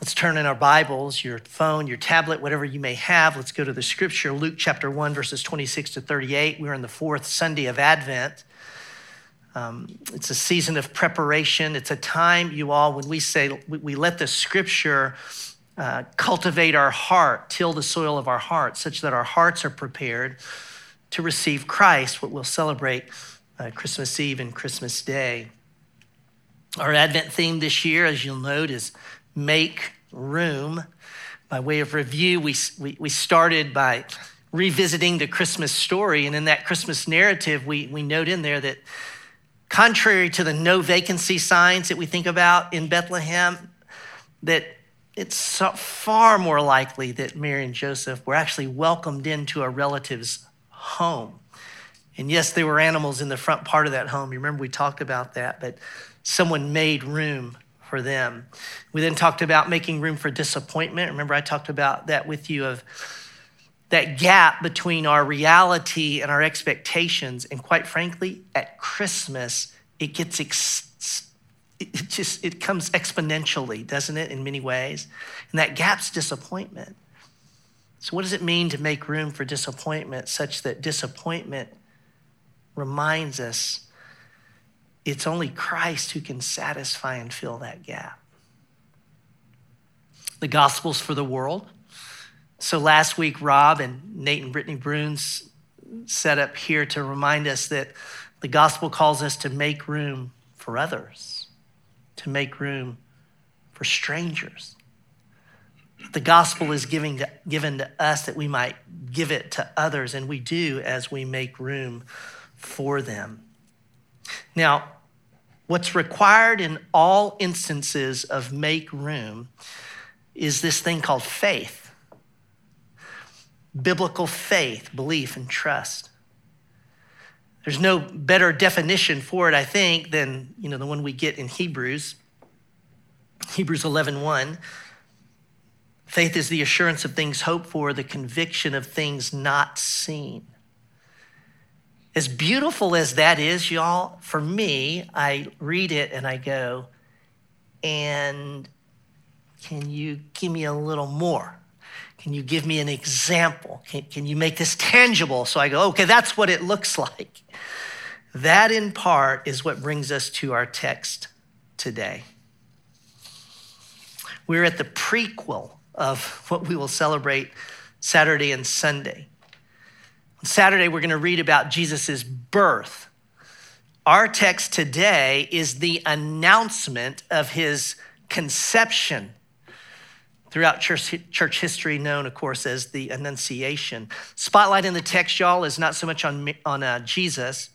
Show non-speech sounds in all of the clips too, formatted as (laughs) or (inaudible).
Let's turn in our Bibles, your phone, your tablet, whatever you may have. Let's go to the scripture, Luke chapter 1, verses 26 to 38. We're in the fourth Sunday of Advent. Um, it's a season of preparation. It's a time, you all, when we say we, we let the scripture uh, cultivate our heart, till the soil of our heart, such that our hearts are prepared to receive Christ, what we'll celebrate uh, Christmas Eve and Christmas Day. Our Advent theme this year, as you'll note, is make room. By way of review, we, we, we started by revisiting the Christmas story. And in that Christmas narrative, we, we note in there that contrary to the no vacancy signs that we think about in Bethlehem, that it's far more likely that Mary and Joseph were actually welcomed into a relative's home. And yes, there were animals in the front part of that home. You remember we talked about that, but someone made room for them. We then talked about making room for disappointment. Remember, I talked about that with you of that gap between our reality and our expectations. And quite frankly, at Christmas, it gets ex- it just it comes exponentially, doesn't it, in many ways? And that gap's disappointment. So, what does it mean to make room for disappointment such that disappointment reminds us it's only Christ who can satisfy and fill that gap. The Gospels for the world. So last week, Rob and Nate and Brittany Bruns set up here to remind us that the gospel calls us to make room for others, to make room for strangers. The gospel is giving to, given to us that we might give it to others, and we do as we make room for them. Now, What's required in all instances of make room is this thing called faith biblical faith, belief, and trust. There's no better definition for it, I think, than you know, the one we get in Hebrews. Hebrews 11 1. Faith is the assurance of things hoped for, the conviction of things not seen. As beautiful as that is, y'all, for me, I read it and I go, and can you give me a little more? Can you give me an example? Can, can you make this tangible? So I go, okay, that's what it looks like. That, in part, is what brings us to our text today. We're at the prequel of what we will celebrate Saturday and Sunday. On Saturday, we're going to read about Jesus' birth. Our text today is the announcement of his conception. Throughout church, church history, known, of course, as the Annunciation. Spotlight in the text, y'all, is not so much on, on uh, Jesus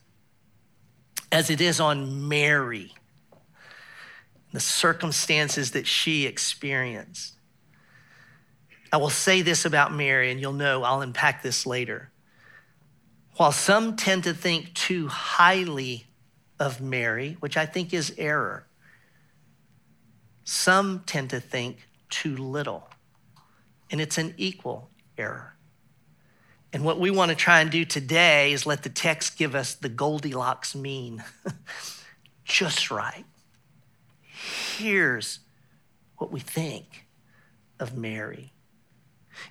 as it is on Mary, the circumstances that she experienced. I will say this about Mary, and you'll know I'll unpack this later. While some tend to think too highly of Mary, which I think is error, some tend to think too little. And it's an equal error. And what we want to try and do today is let the text give us the Goldilocks mean (laughs) just right. Here's what we think of Mary.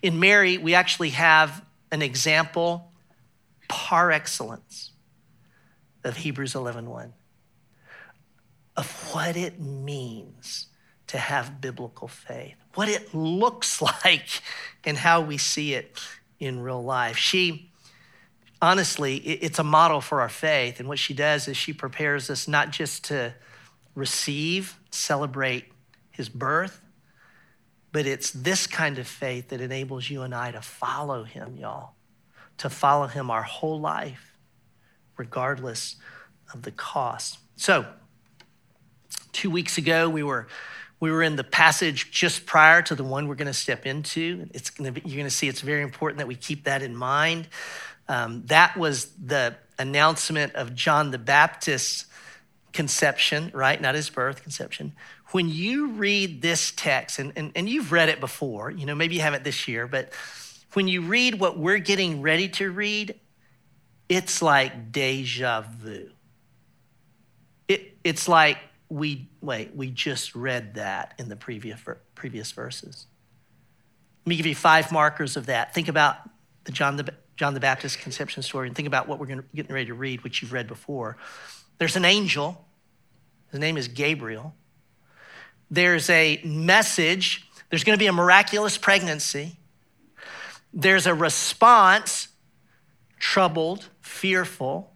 In Mary, we actually have an example par excellence of Hebrews 11:1 of what it means to have biblical faith, what it looks (laughs) like and how we see it in real life. She honestly, it's a model for our faith and what she does is she prepares us not just to receive, celebrate his birth, but it's this kind of faith that enables you and I to follow him, y'all to follow him our whole life, regardless of the cost. So, two weeks ago, we were we were in the passage just prior to the one we're going to step into. It's going to be, you're going to see it's very important that we keep that in mind. Um, that was the announcement of John the Baptist's conception, right? Not his birth, conception. When you read this text, and, and, and you've read it before, you know, maybe you haven't this year, but when you read what we're getting ready to read, it's like deja vu. It, it's like we, wait, we just read that in the previous, previous verses. Let me give you five markers of that. Think about the John the, John the Baptist conception story and think about what we're going getting ready to read, which you've read before. There's an angel. His name is Gabriel. There's a message. There's going to be a miraculous pregnancy. There's a response, troubled, fearful.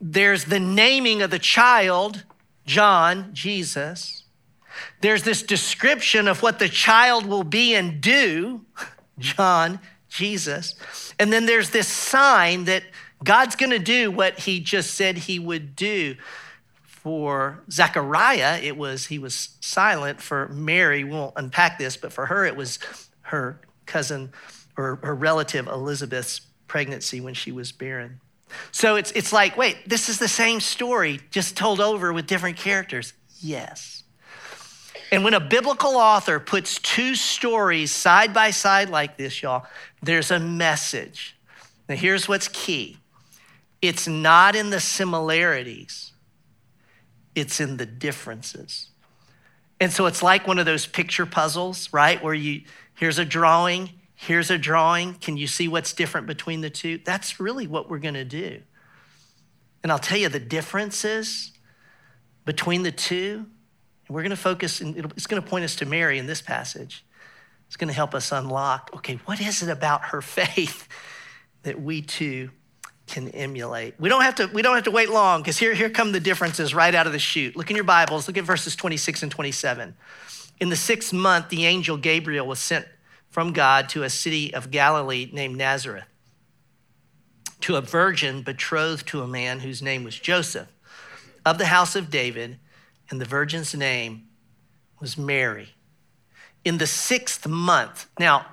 There's the naming of the child, John, Jesus. There's this description of what the child will be and do, (laughs) John, Jesus. And then there's this sign that God's going to do what he just said he would do. For Zechariah, it was he was silent. For Mary, we won't unpack this, but for her, it was her cousin or her relative Elizabeth's pregnancy when she was barren. So it's, it's like, wait, this is the same story, just told over with different characters. Yes. And when a biblical author puts two stories side by side like this, y'all, there's a message. Now, here's what's key it's not in the similarities, it's in the differences. And so it's like one of those picture puzzles, right? Where you, here's a drawing, here's a drawing. Can you see what's different between the two? That's really what we're going to do. And I'll tell you the differences between the two. We're going to focus, and it's going to point us to Mary in this passage. It's going to help us unlock okay, what is it about her (laughs) faith that we too can emulate? We don't have to, we don't have to wait long because here, here come the differences right out of the chute. Look in your Bibles, look at verses 26 and 27. In the sixth month, the angel Gabriel was sent from God to a city of Galilee named Nazareth, to a virgin betrothed to a man whose name was Joseph, of the house of David, and the virgin's name was Mary. In the sixth month, now,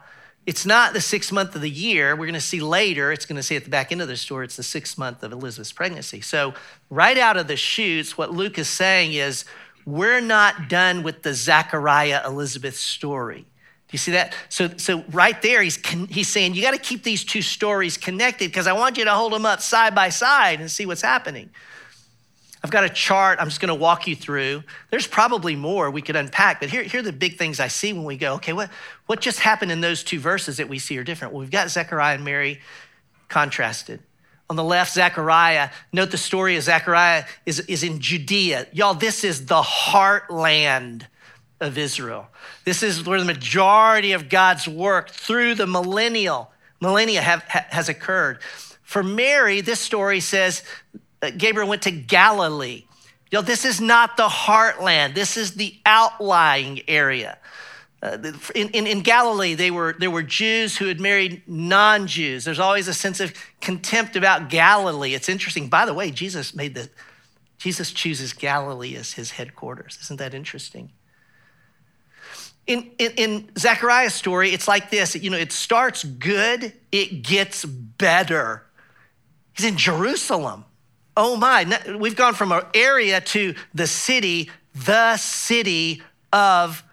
it's not the sixth month of the year. We're going to see later, it's going to say at the back end of the story, it's the sixth month of Elizabeth's pregnancy. So, right out of the chutes, what Luke is saying is, we're not done with the Zechariah Elizabeth story. You see that? So, so right there, he's, he's saying, you got to keep these two stories connected because I want you to hold them up side by side and see what's happening. I've got a chart I'm just going to walk you through. There's probably more we could unpack, but here, here are the big things I see when we go, okay, what, what just happened in those two verses that we see are different? Well, we've got Zechariah and Mary contrasted. On the left, Zechariah. Note the story of Zechariah is, is in Judea. Y'all, this is the heartland of Israel. This is where the majority of God's work through the millennial millennia have, ha, has occurred. For Mary, this story says Gabriel went to Galilee. You know, this is not the heartland. This is the outlying area. Uh, in, in, in, Galilee, they were, there were Jews who had married non Jews. There's always a sense of contempt about Galilee. It's interesting. By the way, Jesus made the, Jesus chooses Galilee as his headquarters. Isn't that interesting? In, in, in Zechariah's story, it's like this you know, it starts good, it gets better. He's in Jerusalem. Oh my, we've gone from an area to the city, the city of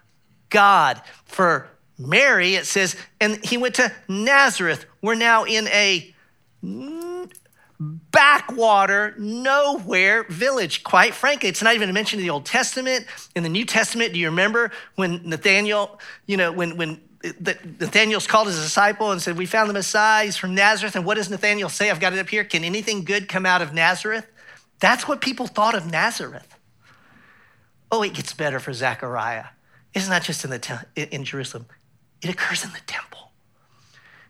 God. For Mary, it says, and he went to Nazareth. We're now in a backwater, nowhere village. Quite frankly, it's not even mentioned in the Old Testament. In the New Testament, do you remember when Nathaniel, you know, when, when Nathaniel's called his disciple and said, We found the Messiah, he's from Nazareth. And what does Nathaniel say? I've got it up here. Can anything good come out of Nazareth? That's what people thought of Nazareth. Oh, it gets better for Zechariah. It's not just in, the te- in Jerusalem, it occurs in the temple.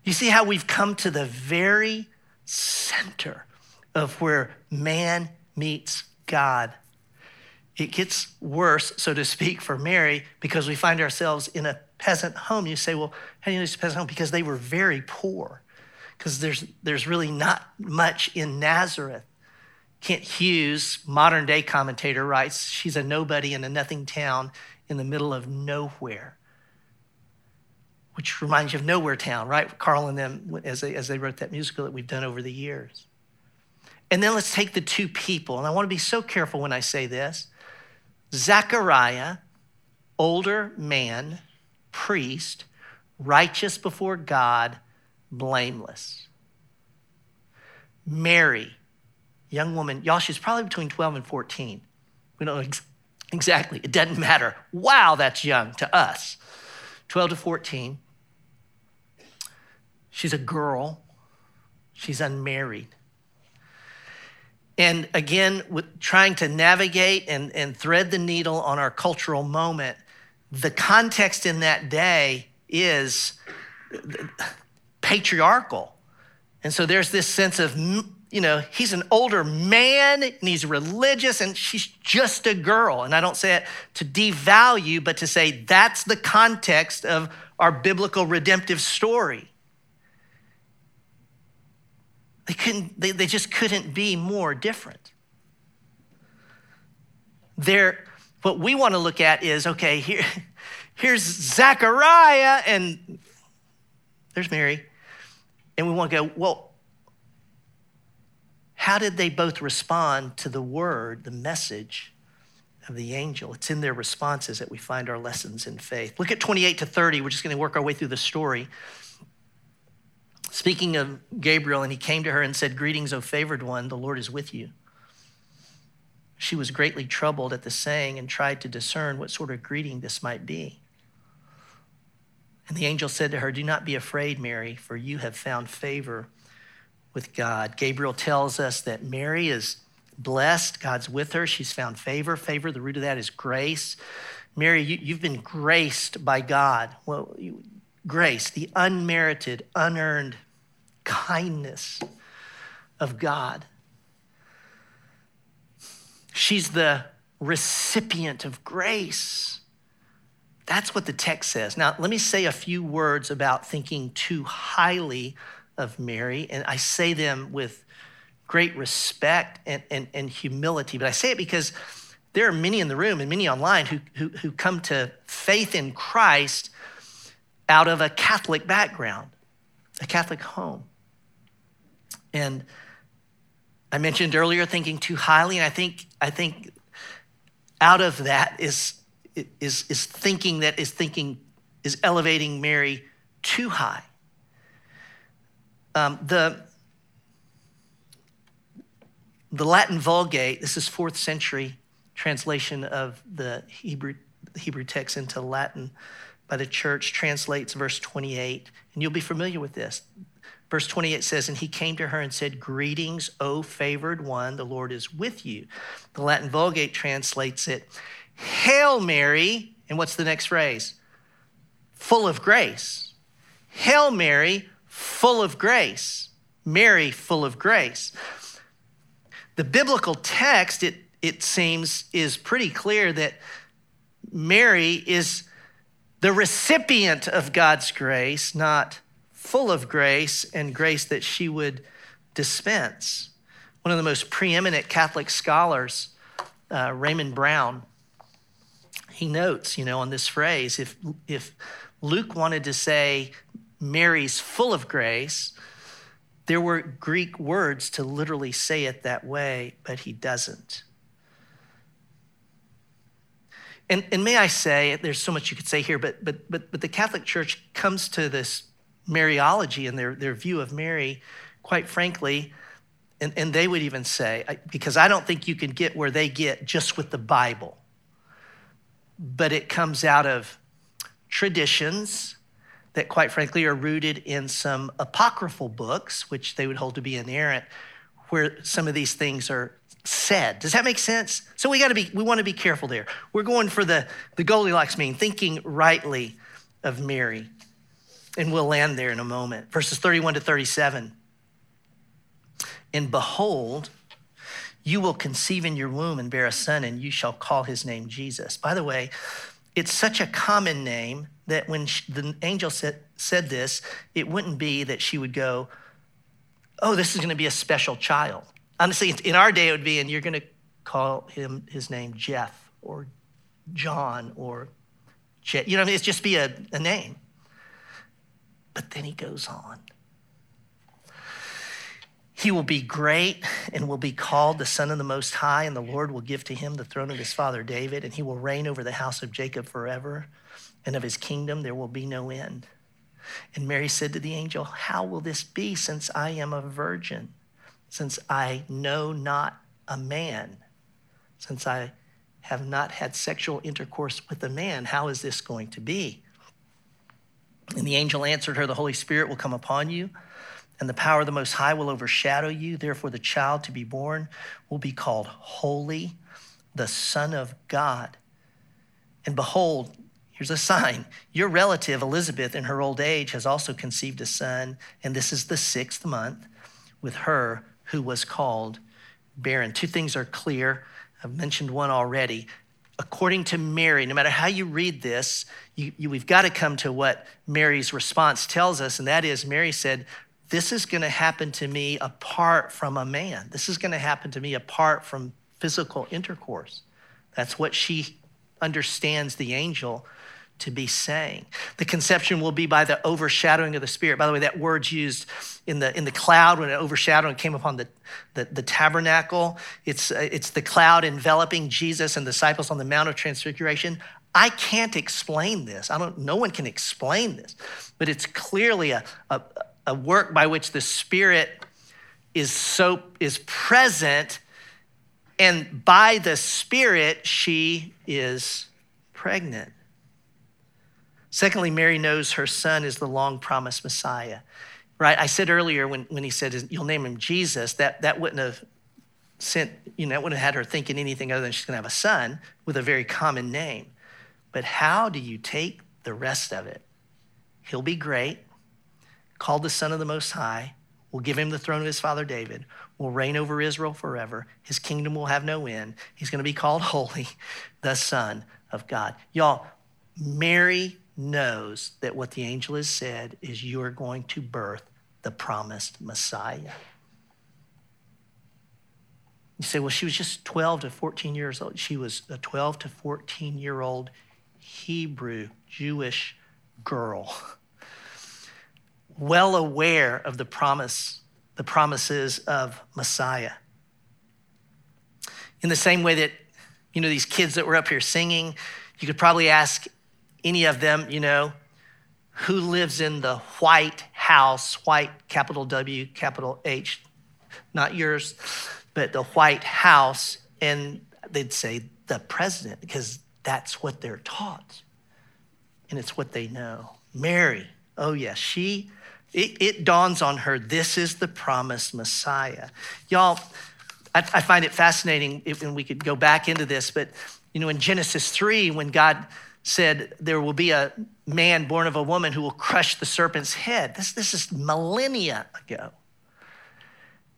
You see how we've come to the very center of where man meets God. It gets worse, so to speak, for Mary because we find ourselves in a peasant home. You say, well, how do you know it's a peasant home? Because they were very poor, because there's, there's really not much in Nazareth. Kent Hughes, modern day commentator, writes, she's a nobody in a nothing town in the middle of nowhere which reminds you of Nowhere Town, right? Carl and them, as they, as they wrote that musical that we've done over the years. And then let's take the two people. And I want to be so careful when I say this Zechariah, older man, priest, righteous before God, blameless. Mary, young woman, y'all, she's probably between 12 and 14. We don't know Exactly. It doesn't matter. Wow, that's young to us. 12 to 14. She's a girl. She's unmarried. And again, with trying to navigate and, and thread the needle on our cultural moment, the context in that day is patriarchal. And so there's this sense of, you know, he's an older man and he's religious and she's just a girl. And I don't say it to devalue, but to say that's the context of our biblical redemptive story. They couldn't, they, they just couldn't be more different. They're, what we want to look at is okay, here, (laughs) here's Zechariah and there's Mary. And we want to go, well, how did they both respond to the word, the message of the angel? It's in their responses that we find our lessons in faith. Look at 28 to 30. We're just going to work our way through the story. Speaking of Gabriel, and he came to her and said, Greetings, O favored one, the Lord is with you. She was greatly troubled at the saying and tried to discern what sort of greeting this might be. And the angel said to her, Do not be afraid, Mary, for you have found favor with God. Gabriel tells us that Mary is blessed, God's with her, she's found favor. Favor, the root of that is grace. Mary, you, have been graced by God. Well, you, grace, the unmerited, unearned kindness of God. She's the recipient of grace. That's what the text says. Now, let me say a few words about thinking too highly of Mary, and I say them with great respect and, and, and humility, but I say it because there are many in the room and many online who, who, who come to faith in Christ out of a Catholic background, a Catholic home. And I mentioned earlier thinking too highly, and I think I think out of that is is is thinking that is thinking is elevating Mary too high. Um, the the Latin Vulgate, this is fourth century translation of the Hebrew Hebrew text into Latin by the church, translates verse 28, and you'll be familiar with this. Verse 28 says, And he came to her and said, Greetings, O favored one, the Lord is with you. The Latin Vulgate translates it, Hail Mary, and what's the next phrase? Full of grace. Hail Mary, full of grace. Mary, full of grace. The biblical text, it, it seems, is pretty clear that Mary is the recipient of God's grace, not full of grace and grace that she would dispense. One of the most preeminent Catholic scholars, uh, Raymond Brown, he notes, you know, on this phrase, if, if Luke wanted to say Mary's full of grace, there were Greek words to literally say it that way, but he doesn't. And, and may I say, there's so much you could say here, but, but, but, but the Catholic Church comes to this Mariology and their, their view of Mary, quite frankly, and, and they would even say, because I don't think you can get where they get just with the Bible, but it comes out of traditions that, quite frankly, are rooted in some apocryphal books, which they would hold to be inerrant, where some of these things are said. Does that make sense? So we got to be, we want to be careful there. We're going for the, the Goldilocks mean, thinking rightly of Mary. And we'll land there in a moment. Verses 31 to 37. And behold, you will conceive in your womb and bear a son, and you shall call his name Jesus. By the way, it's such a common name that when the angel said, said this, it wouldn't be that she would go, Oh, this is going to be a special child. Honestly, in our day, it would be, and you're going to call him his name Jeff or John or Je- you know, I mean? it's just be a, a name. But then he goes on. He will be great and will be called the Son of the Most High, and the Lord will give to him the throne of his father David, and he will reign over the house of Jacob forever, and of his kingdom there will be no end. And Mary said to the angel, How will this be since I am a virgin, since I know not a man, since I have not had sexual intercourse with a man. How is this going to be? And the angel answered her, The Holy Spirit will come upon you, and the power of the Most High will overshadow you. Therefore, the child to be born will be called Holy, the Son of God. And behold, here's a sign your relative Elizabeth, in her old age, has also conceived a son, and this is the sixth month with her who was called barren. Two things are clear. I've mentioned one already according to Mary, no matter how you read this, you, you, we've got to come to what Mary's response tells us, and that is Mary said, This is going to happen to me apart from a man. This is going to happen to me apart from physical intercourse. That's what she understands the angel to be saying. The conception will be by the overshadowing of the Spirit. By the way, that word's used in the, in the cloud when it overshadowed and came upon the, the, the tabernacle. It's, uh, it's the cloud enveloping Jesus and disciples on the Mount of Transfiguration. I can't explain this. I don't, no one can explain this, but it's clearly a, a, a work by which the Spirit is so is present, and by the Spirit, she is pregnant. Secondly, Mary knows her son is the long promised Messiah. Right? I said earlier when, when he said, You'll name him Jesus, that, that wouldn't have sent, you know, that wouldn't have had her thinking anything other than she's going to have a son with a very common name. But how do you take the rest of it? He'll be great, called the Son of the Most High. We'll give him the throne of his father David. We'll reign over Israel forever. His kingdom will have no end. He's going to be called (laughs) Holy, the Son of God. Y'all, Mary knows that what the angel has said is you are going to birth the promised Messiah. You say, well, she was just 12 to 14 years old. She was a 12 to 14 year old Hebrew Jewish girl, well aware of the promise, the promises of Messiah. In the same way that, you know, these kids that were up here singing, you could probably ask any of them, you know, who lives in the White House, white, capital W, capital H, not yours, but the White House. And they'd say the president, because that's what they're taught. And it's what they know. Mary, oh yes, she, it, it dawns on her, this is the promised Messiah. Y'all, I, I find it fascinating, and we could go back into this, but you know, in Genesis 3, when God said, There will be a man born of a woman who will crush the serpent's head. This, this is millennia ago.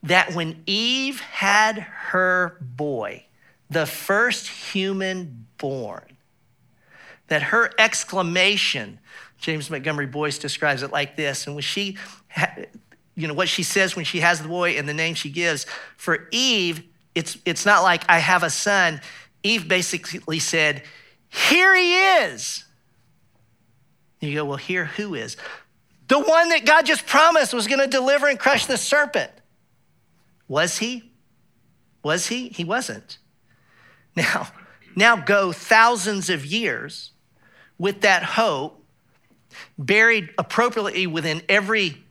That when Eve had her boy, the first human born, that her exclamation, James Montgomery Boice describes it like this, and when she, you know, what she says when she has the boy and the name she gives, for Eve, it's, it's not like I have a son. Eve basically said, here he is. You go, well, here who is? The one that God just promised was going to deliver and crush the serpent. Was he? Was he? He wasn't. Now, now go thousands of years with that hope buried appropriately within every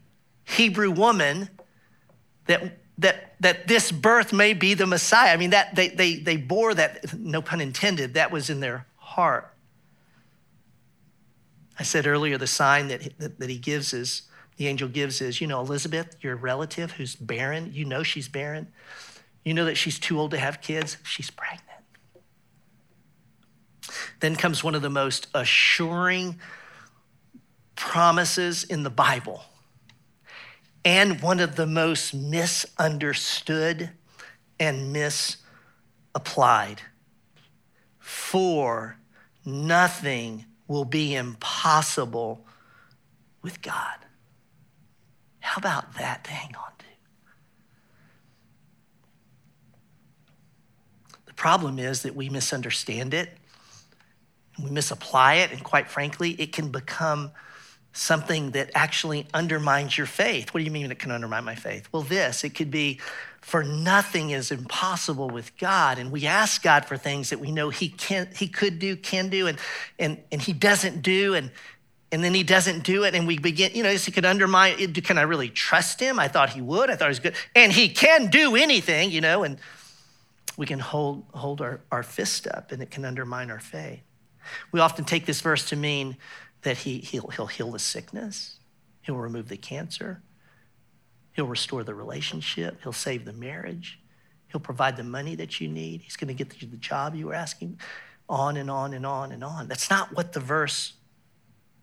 Hebrew woman that that that this birth may be the Messiah. I mean, that they they they bore that, no pun intended, that was in their heart. I said earlier the sign that, that, that he gives is, the angel gives is, you know, Elizabeth, your relative who's barren, you know she's barren. You know that she's too old to have kids, she's pregnant. Then comes one of the most assuring promises in the Bible and one of the most misunderstood and misapplied. For nothing will be impossible with God. How about that to hang on to? The problem is that we misunderstand it, we misapply it, and quite frankly, it can become something that actually undermines your faith. What do you mean it can undermine my faith? Well, this, it could be for nothing is impossible with God. And we ask God for things that we know He can He could do, can do, and and and He doesn't do, and and then He doesn't do it, and we begin, you know, He could undermine. Can I really trust Him? I thought He would. I thought He was good. And He can do anything, you know, and we can hold, hold our, our fist up and it can undermine our faith. We often take this verse to mean that he, he'll, he'll heal the sickness, he'll remove the cancer, he'll restore the relationship, he'll save the marriage, he'll provide the money that you need, he's going to get you the job you were asking, on and on and on and on. That's not what the verse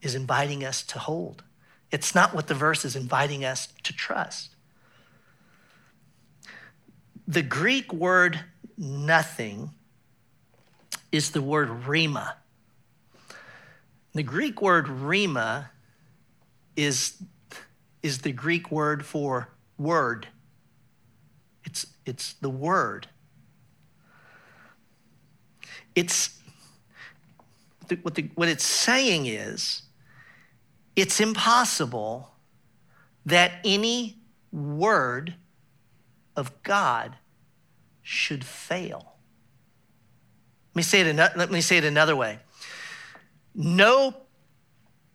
is inviting us to hold. It's not what the verse is inviting us to trust. The Greek word nothing is the word rhema. The Greek word rhema is, is the Greek word for word. It's, it's the word. It's what, the, what it's saying is it's impossible that any word of God should fail. Let me say it, let me say it another way. No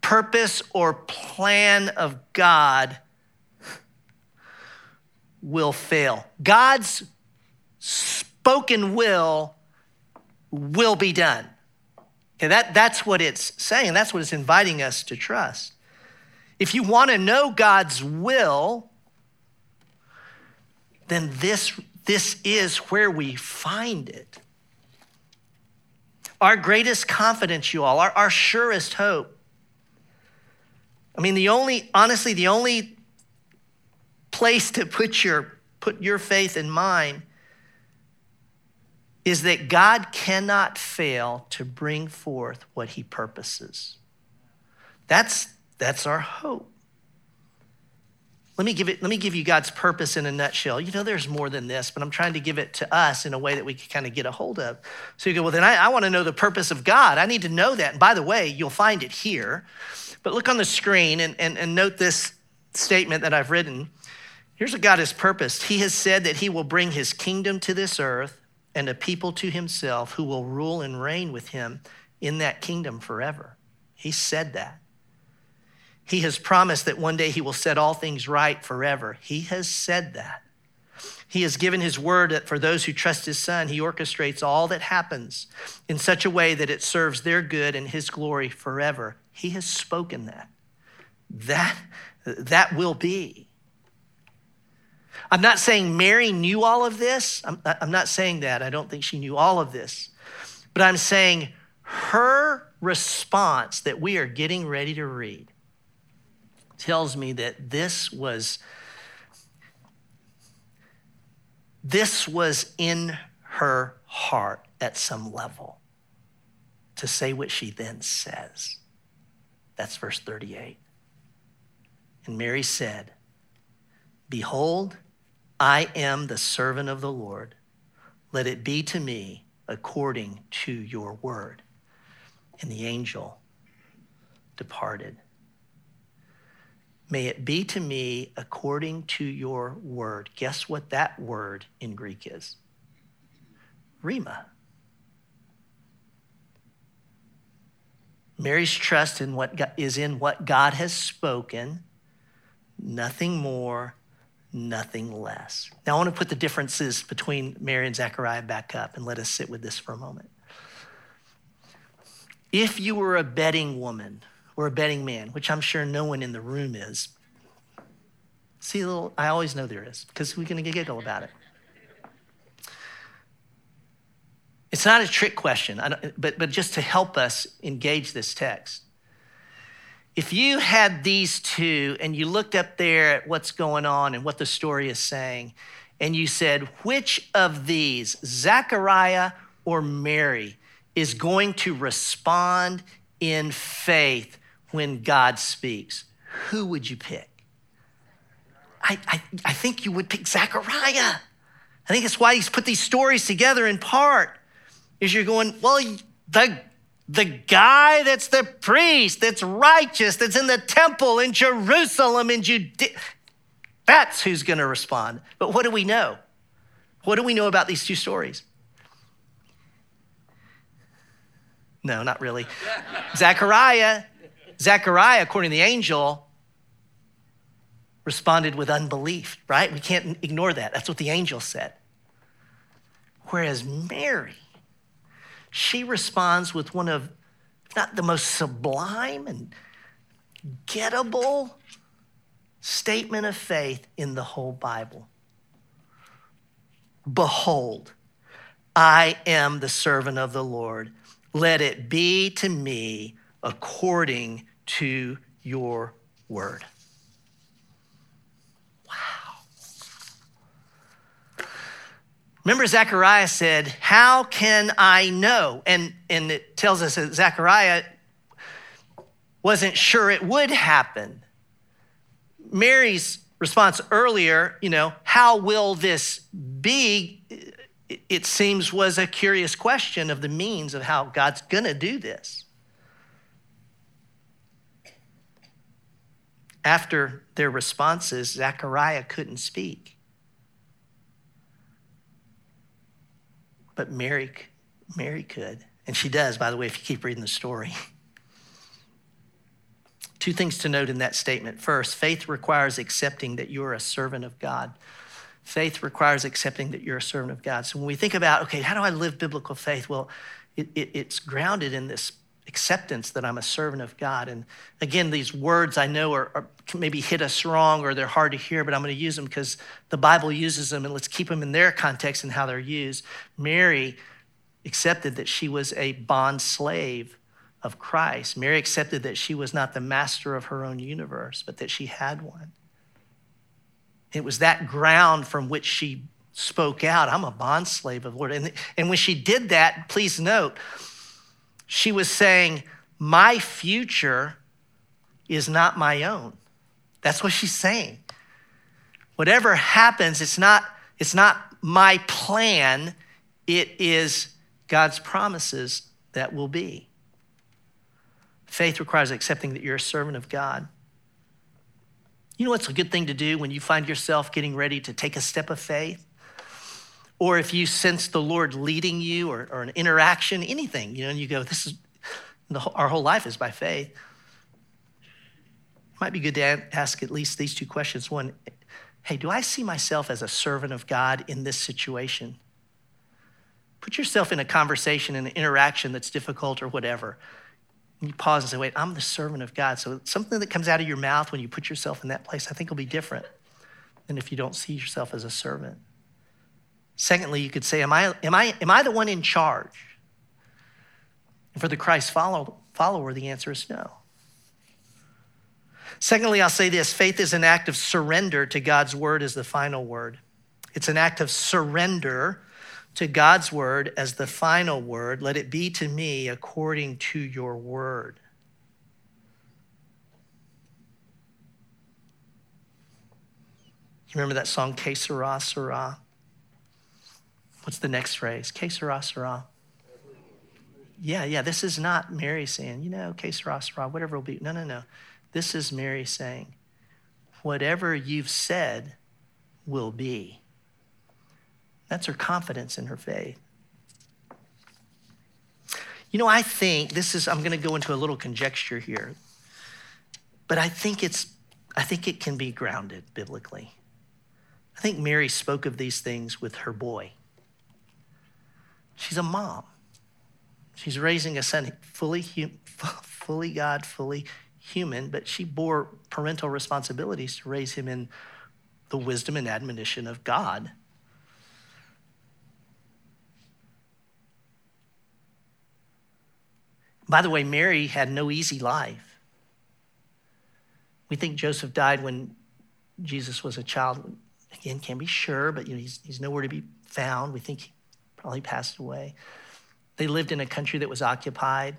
purpose or plan of God will fail. God's spoken will will be done. Okay, that, that's what it's saying. That's what it's inviting us to trust. If you want to know God's will, then this, this is where we find it. Our greatest confidence, you all, our, our surest hope. I mean, the only, honestly, the only place to put your, put your faith in mine is that God cannot fail to bring forth what he purposes. That's, that's our hope. Let me, give it, let me give you God's purpose in a nutshell. You know, there's more than this, but I'm trying to give it to us in a way that we can kind of get a hold of. So you go, well, then I, I want to know the purpose of God. I need to know that. And by the way, you'll find it here. But look on the screen and, and, and note this statement that I've written. Here's what God has purposed He has said that He will bring His kingdom to this earth and a people to himself who will rule and reign with him in that kingdom forever. He said that. He has promised that one day he will set all things right forever. He has said that. He has given his word that for those who trust his son, he orchestrates all that happens in such a way that it serves their good and his glory forever. He has spoken that. That, that will be. I'm not saying Mary knew all of this. I'm, I'm, not saying that. I don't think she knew all of this. But I'm saying her response that we are getting ready to read tells me that this was this was in her heart at some level to say what she then says. That's verse 38. And Mary said, Behold, I am the servant of the Lord. Let it be to me according to your word. And the angel departed. May it be to me according to your word. Guess what that word in Greek is? Rhema. Mary's trust in what God, is in what God has spoken, nothing more, nothing less. Now, I want to put the differences between Mary and Zechariah back up and let us sit with this for a moment. If you were a betting woman or a betting man, which I'm sure no one in the room is, see, little, I always know there is because we're going to giggle about it. It's not a trick question, but, but just to help us engage this text. If you had these two and you looked up there at what's going on and what the story is saying, and you said, which of these, Zechariah or Mary, is going to respond in faith when God speaks? Who would you pick? I, I, I think you would pick Zechariah. I think that's why he's put these stories together in part. Is you're going, well, the the guy that's the priest, that's righteous, that's in the temple in Jerusalem in Judea. That's who's going to respond. But what do we know? What do we know about these two stories? No, not really. (laughs) Zechariah, Zechariah, according to the angel, responded with unbelief, right? We can't ignore that. That's what the angel said. Whereas Mary, she responds with one of, not the most sublime and gettable statement of faith in the whole Bible. Behold, I am the servant of the Lord. Let it be to me according to your word. Remember, Zechariah said, How can I know? And, and it tells us that Zechariah wasn't sure it would happen. Mary's response earlier, you know, how will this be? It seems was a curious question of the means of how God's going to do this. After their responses, Zechariah couldn't speak. But Mary, Mary could. And she does, by the way, if you keep reading the story. (laughs) Two things to note in that statement. First, faith requires accepting that you're a servant of God. Faith requires accepting that you're a servant of God. So when we think about, okay, how do I live biblical faith? Well, it, it, it's grounded in this acceptance that I'm a servant of God. And again, these words I know are, are maybe hit us wrong or they're hard to hear, but I'm going to use them because the Bible uses them and let's keep them in their context and how they're used. Mary accepted that she was a bond slave of Christ. Mary accepted that she was not the master of her own universe, but that she had one. It was that ground from which she spoke out I'm a bondslave of the Lord. And, and when she did that, please note, she was saying, My future is not my own. That's what she's saying. Whatever happens, it's not, it's not my plan, it is God's promises that will be. Faith requires accepting that you're a servant of God. You know what's a good thing to do when you find yourself getting ready to take a step of faith? Or if you sense the Lord leading you or, or an interaction, anything, you know, and you go, this is, our whole life is by faith. It might be good to ask at least these two questions. One, hey, do I see myself as a servant of God in this situation? Put yourself in a conversation, and an interaction that's difficult or whatever. You pause and say, wait, I'm the servant of God. So something that comes out of your mouth when you put yourself in that place, I think will be different than if you don't see yourself as a servant. Secondly, you could say, Am I, am I, am I the one in charge? And for the Christ follow, follower, the answer is no. Secondly, I'll say this faith is an act of surrender to God's word as the final word. It's an act of surrender to God's word as the final word. Let it be to me according to your word. You remember that song, Que Sera, Sera? What's the next phrase? Que Sera, Sera? Yeah, yeah, this is not Mary saying, you know, Que Sera, Sera, whatever will be. No, no, no. This is Mary saying, whatever you've said will be. That's her confidence in her faith. You know, I think this is, I'm going to go into a little conjecture here, but I think it's, I think it can be grounded biblically. I think Mary spoke of these things with her boy. She's a mom. She's raising a son fully, (laughs) fully God, fully human, but she bore parental responsibilities to raise him in the wisdom and admonition of God. By the way, Mary had no easy life. We think Joseph died when Jesus was a child. Again, can't be sure, but you know, he's, he's nowhere to be found. We think probably passed away. They lived in a country that was occupied.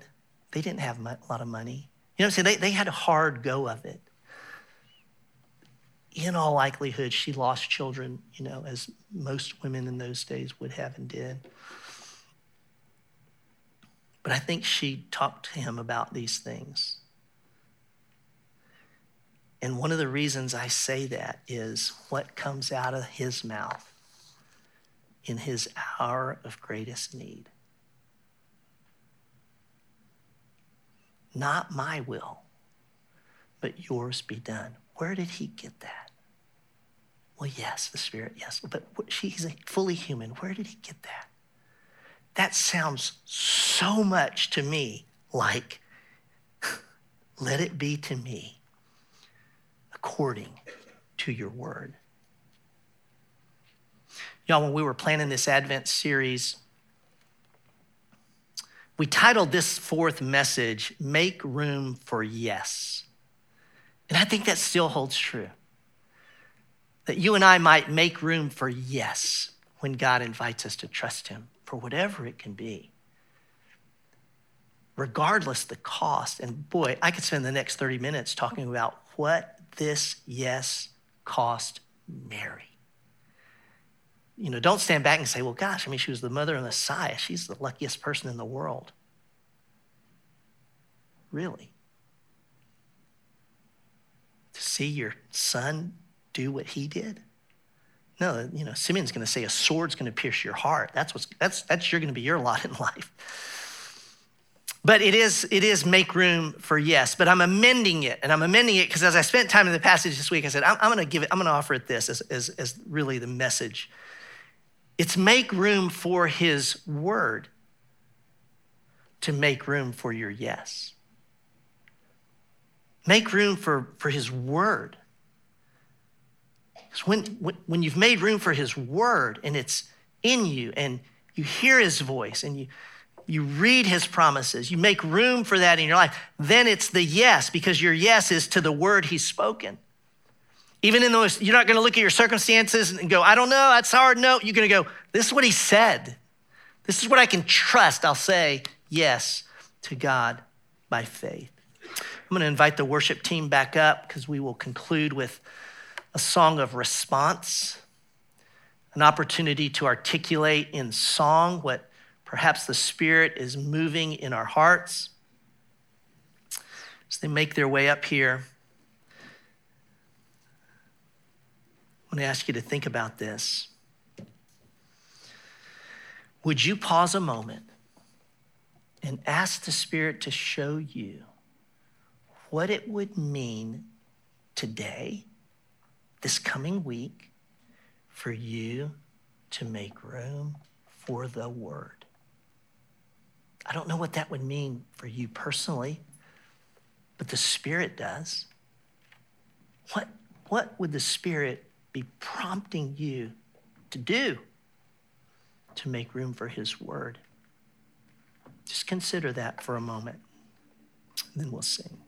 They didn't have a lot of money. You know what They, they had a hard go of it. In all likelihood, she lost children, you know, as most women in those days would have and did. But I think she talked to him about these things. And one of the reasons I say that is what comes out of his mouth in his hour of greatest need. Not my will, but yours be done. Where did he get that? Well, yes, the Spirit, yes, but she's fully human. Where did he get that? that sounds so much to me like, (laughs) let it be to me according to your word. Y'all, when we were planning this Advent series, we titled this fourth message, Make Room for Yes. And I think that still holds true. That you and I might make room for yes when God invites us to trust Him for whatever it can be, regardless the cost. And boy, I could spend the next 30 minutes talking about what this yes cost Mary. You know, don't stand back and say, well, gosh, I mean, she was the mother of Messiah. She's the luckiest person in the world. Really? To see your son do what he did? No, you know, Simeon's going to say a sword's going to pierce your heart. That's what's that's that's you're going to be your (laughs) lot in life. But it is it is make room for yes. But I'm amending it, and I'm amending it because as I spent time in the passage this week, I said I'm, I'm going to give it. I'm going to offer it this as, as as really the message. It's make room for His word. To make room for your yes. Make room for, for His word. Because when, when, you've made room for His word and it's in you and you hear His voice and you, you read His promises, you make room for that in your life, then it's the yes because your yes is to the word He's spoken. Even in those, you're not going to look at your circumstances and go, I don't know, that's hard. No, you're going to go, this is what He said. This is what I can trust. I'll say yes to God by faith. I'm going to invite the worship team back up because we will conclude with a song of response, an opportunity to articulate in song what perhaps the Spirit is moving in our hearts. As they make their way up here, I want to ask you to think about this. Would you pause a moment and ask the Spirit to show you what it would mean today this coming week for you to make room for the word. I don't know what that would mean for you personally, but the Spirit does. What, what would the Spirit be prompting you to do to make room for His word? Just consider that for a moment, and then we'll sing.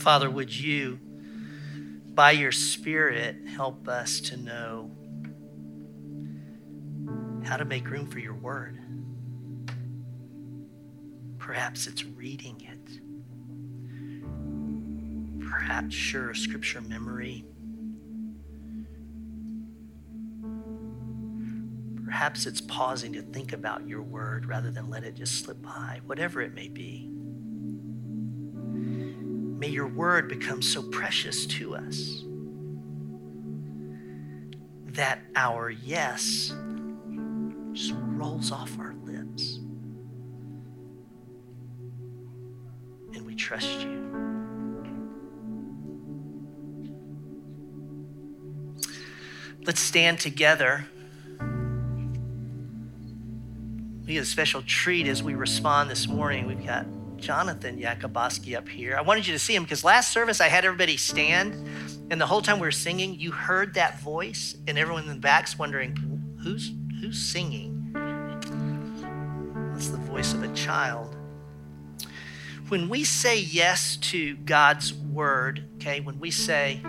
Father, would you, by your Spirit, help us to know how to make room for your word? Perhaps it's reading it. Perhaps, sure, scripture memory. Perhaps it's pausing to think about your word rather than let it just slip by, whatever it may be. May your word become so precious to us that our yes just rolls off our lips. And we trust you. Let's stand together. We get a special treat as we respond this morning. We've got Jonathan Yakuboski up here. I wanted you to see him because last service I had everybody stand, and the whole time we were singing, you heard that voice, and everyone in the back's wondering, who's who's singing? That's the voice of a child. When we say yes to God's word, okay, when we say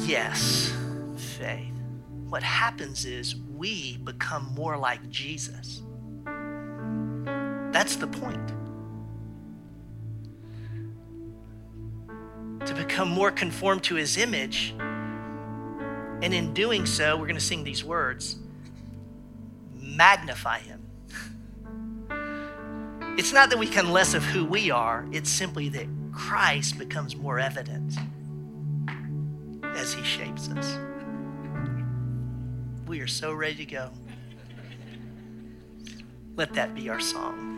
yes, faith, what happens is we become more like Jesus. That's the point. To become more conformed to his image. And in doing so, we're going to sing these words magnify him. It's not that we become less of who we are, it's simply that Christ becomes more evident as he shapes us. We are so ready to go. Let that be our song.